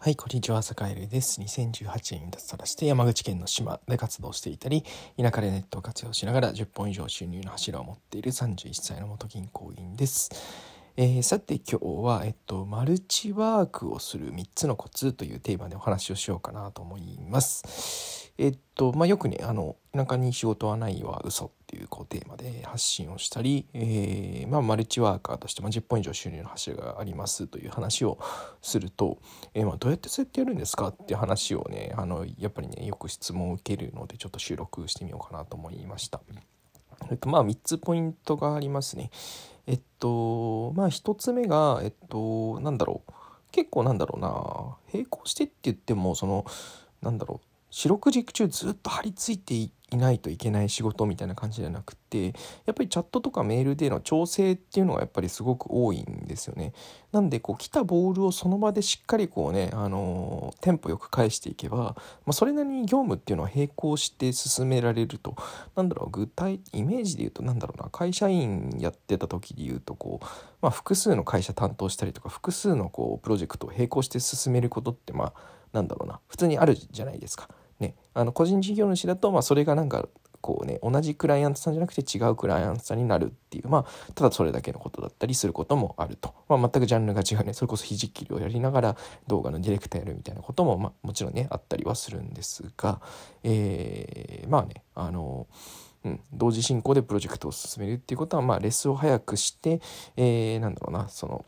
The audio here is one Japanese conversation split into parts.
はい、こんにちは、坂井です。2018年に脱サラして山口県の島で活動していたり、田舎でネットを活用しながら10本以上収入の柱を持っている31歳の元銀行員です。えー、さて今日は、えっと、マルチワークをする3つのコツというテーマでお話をしようかなと思います。えっと、まあ、よくね、あの、田舎に仕事はないは嘘っていうこうテーマで発信をしたり、えー、まあ、マルチワーカーとして、まあ、10本以上収入の柱がありますという話をすると、えー、まあ、どうやってそうやってやるんですかっていう話をね、あの、やっぱりね、よく質問を受けるので、ちょっと収録してみようかなと思いました。えっと、まあ、3つポイントがありますね。えっと、まあ、1つ目が、えっと、なんだろう。結構なんだろうな、並行してって言っても、その、なんだろう、四六時中ずっと張り付いていないといけない仕事みたいな感じじゃなくてやっぱりチャットとかメールでの調整っていうのがやっぱりすごく多いんですよね。なんでこう来たボールをその場でしっかりこうね、あのー、テンポよく返していけば、まあ、それなりに業務っていうのは並行して進められるとなんだろう具体イメージで言うとなんだろうな会社員やってた時で言うとこう、まあ、複数の会社担当したりとか複数のこうプロジェクトを並行して進めることってまあなんだろうな普通にあるじゃないですか。ね、あの個人事業主だと、まあ、それがなんかこうね同じクライアントさんじゃなくて違うクライアントさんになるっていうまあただそれだけのことだったりすることもあると、まあ、全くジャンルが違うねそれこそひじきりをやりながら動画のディレクターやるみたいなことも、まあ、もちろんねあったりはするんですが、えー、まあねあのうん、同時進行でプロジェクトを進めるっていうことは、まあ、レスを早くして、えー、なんだろうなその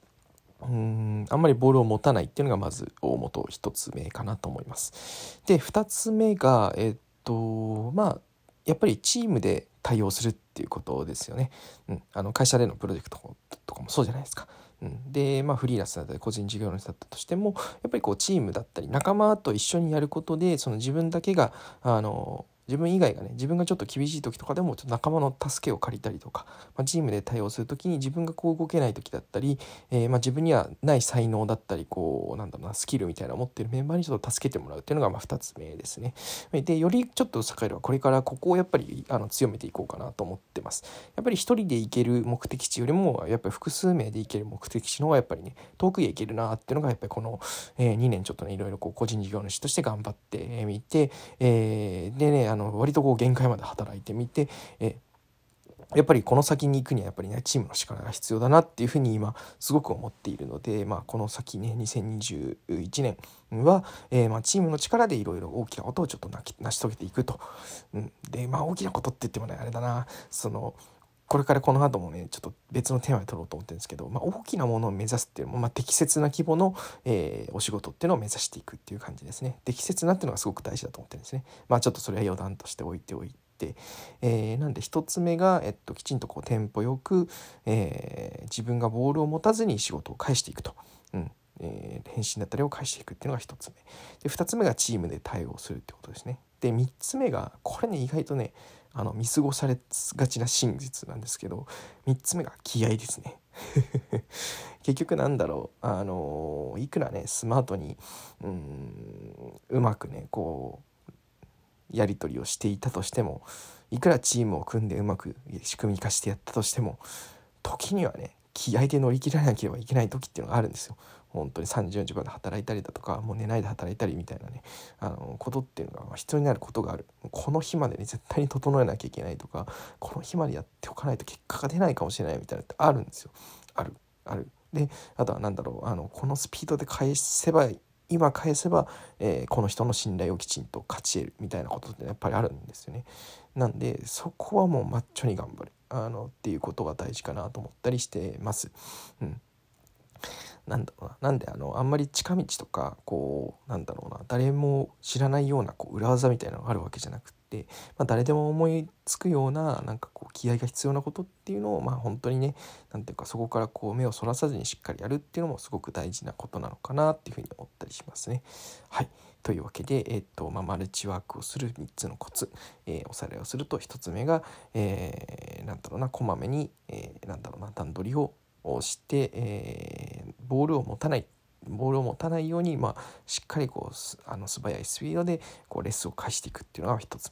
うんあんまりボールを持たないっていうのがまず大元1つ目かなと思います。で2つ目がえっとまあやっぱりチームで対応するっていうことですよね。うん、あの会社でのプロジェクトとかもそうじゃないですか。うん、でまあフリーランスだったり個人事業主だったとしてもやっぱりこうチームだったり仲間と一緒にやることでその自分だけがあの自分以外がね自分がちょっと厳しい時とかでもちょっと仲間の助けを借りたりとか、まあ、チームで対応する時に自分がこう動けない時だったり、えー、まあ自分にはない才能だったりこうなんだろうなスキルみたいな持ってるメンバーにちょっと助けてもらうっていうのがまあ2つ目ですね。でよりちょっと栄えるはこれからここをやっぱりあの強めていこうかなと思ってます。やっぱり一人で行ける目的地よりもやっぱり複数名で行ける目的地の方がやっぱりね遠くへ行けるなっていうのがやっぱりこの、えー、2年ちょっとねいろいろこう個人事業主として頑張ってみて、えー、でねあの割とこう限界まで働いてみて、えやっぱりこの先に行くにはやっぱりねチームの力が必要だなっていうふうに今すごく思っているので、まあ、この先ね2021年は、えー、まあチームの力でいろいろ大きなことをちょっと成し遂げていくと。うん、でまあ大きなことって言ってもねあれだなそのこれからこの後もねちょっと別のテーマで取ろうと思ってるんですけど、まあ、大きなものを目指すっていうのも、まあ、適切な規模の、えー、お仕事っていうのを目指していくっていう感じですね。適切なっていうのがすごく大事だと思ってるんですね。まあちょっとそれは余談として置いておいて、えー、なんで1つ目が、えっと、きちんとこうテンポよく、えー、自分がボールを持たずに仕事を返していくと。うん。えー、返信だったりを返していくっていうのが1つ目。で2つ目がチームで対応するってことですね。で3つ目がこれね意外とねあの見過ごされがちな真実なんですけど3つ目が気合ですね。結局なんだろうあのいくらねスマートにうんうまくねこうやり取りをしていたとしてもいくらチームを組んでうまく仕組み化してやったとしても時にはね気合で乗り切らなければいけない時っていうのがあるんですよ。本当に30時まで働いたりだとかもう寝ないで働いたりみたいなねあのことっていうのが必要になることがあるこの日までに絶対に整えなきゃいけないとかこの日までやっておかないと結果が出ないかもしれないみたいなってあるんですよあるあるであとは何だろうあのこのスピードで返せば今返せば、えー、この人の信頼をきちんと勝ち得るみたいなことってやっぱりあるんですよね。なんでそこはもうマッチョに頑張るあのっていうことが大事かなと思ったりしてます。うんなんだろうな。なんであのあんまり近道とかこうなんだろうな。誰も知らないようなこう裏技みたいなのがあるわけじゃなくって、まあ、誰でも思いつくようななんかこう気合が必要なことっていうのをまあ本当にね何ていうかそこからこう目をそらさずにしっかりやるっていうのもすごく大事なことなのかなっていうふうに思ったりしますね。はい。というわけで、えーとまあ、マルチワークをする3つのコツ、えー、おさらいをすると1つ目が、えー、なんだろうなこまめに、えー、なんだろうな段取りをして、え、ボールを持たないボールを持たないように、まあ、しっかりこうあの素早いスピードでこうレッスンを返していくっていうのが1つ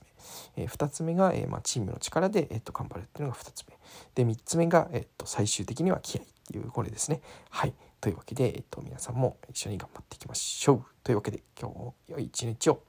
目、えー、2つ目が、えーまあ、チームの力で、えー、と頑張るっていうのが2つ目。で3つ目が、えー、と最終的には気合っていうこれですね。はい。というわけで、えー、と皆さんも一緒に頑張っていきましょう。というわけで今日も良い一日を。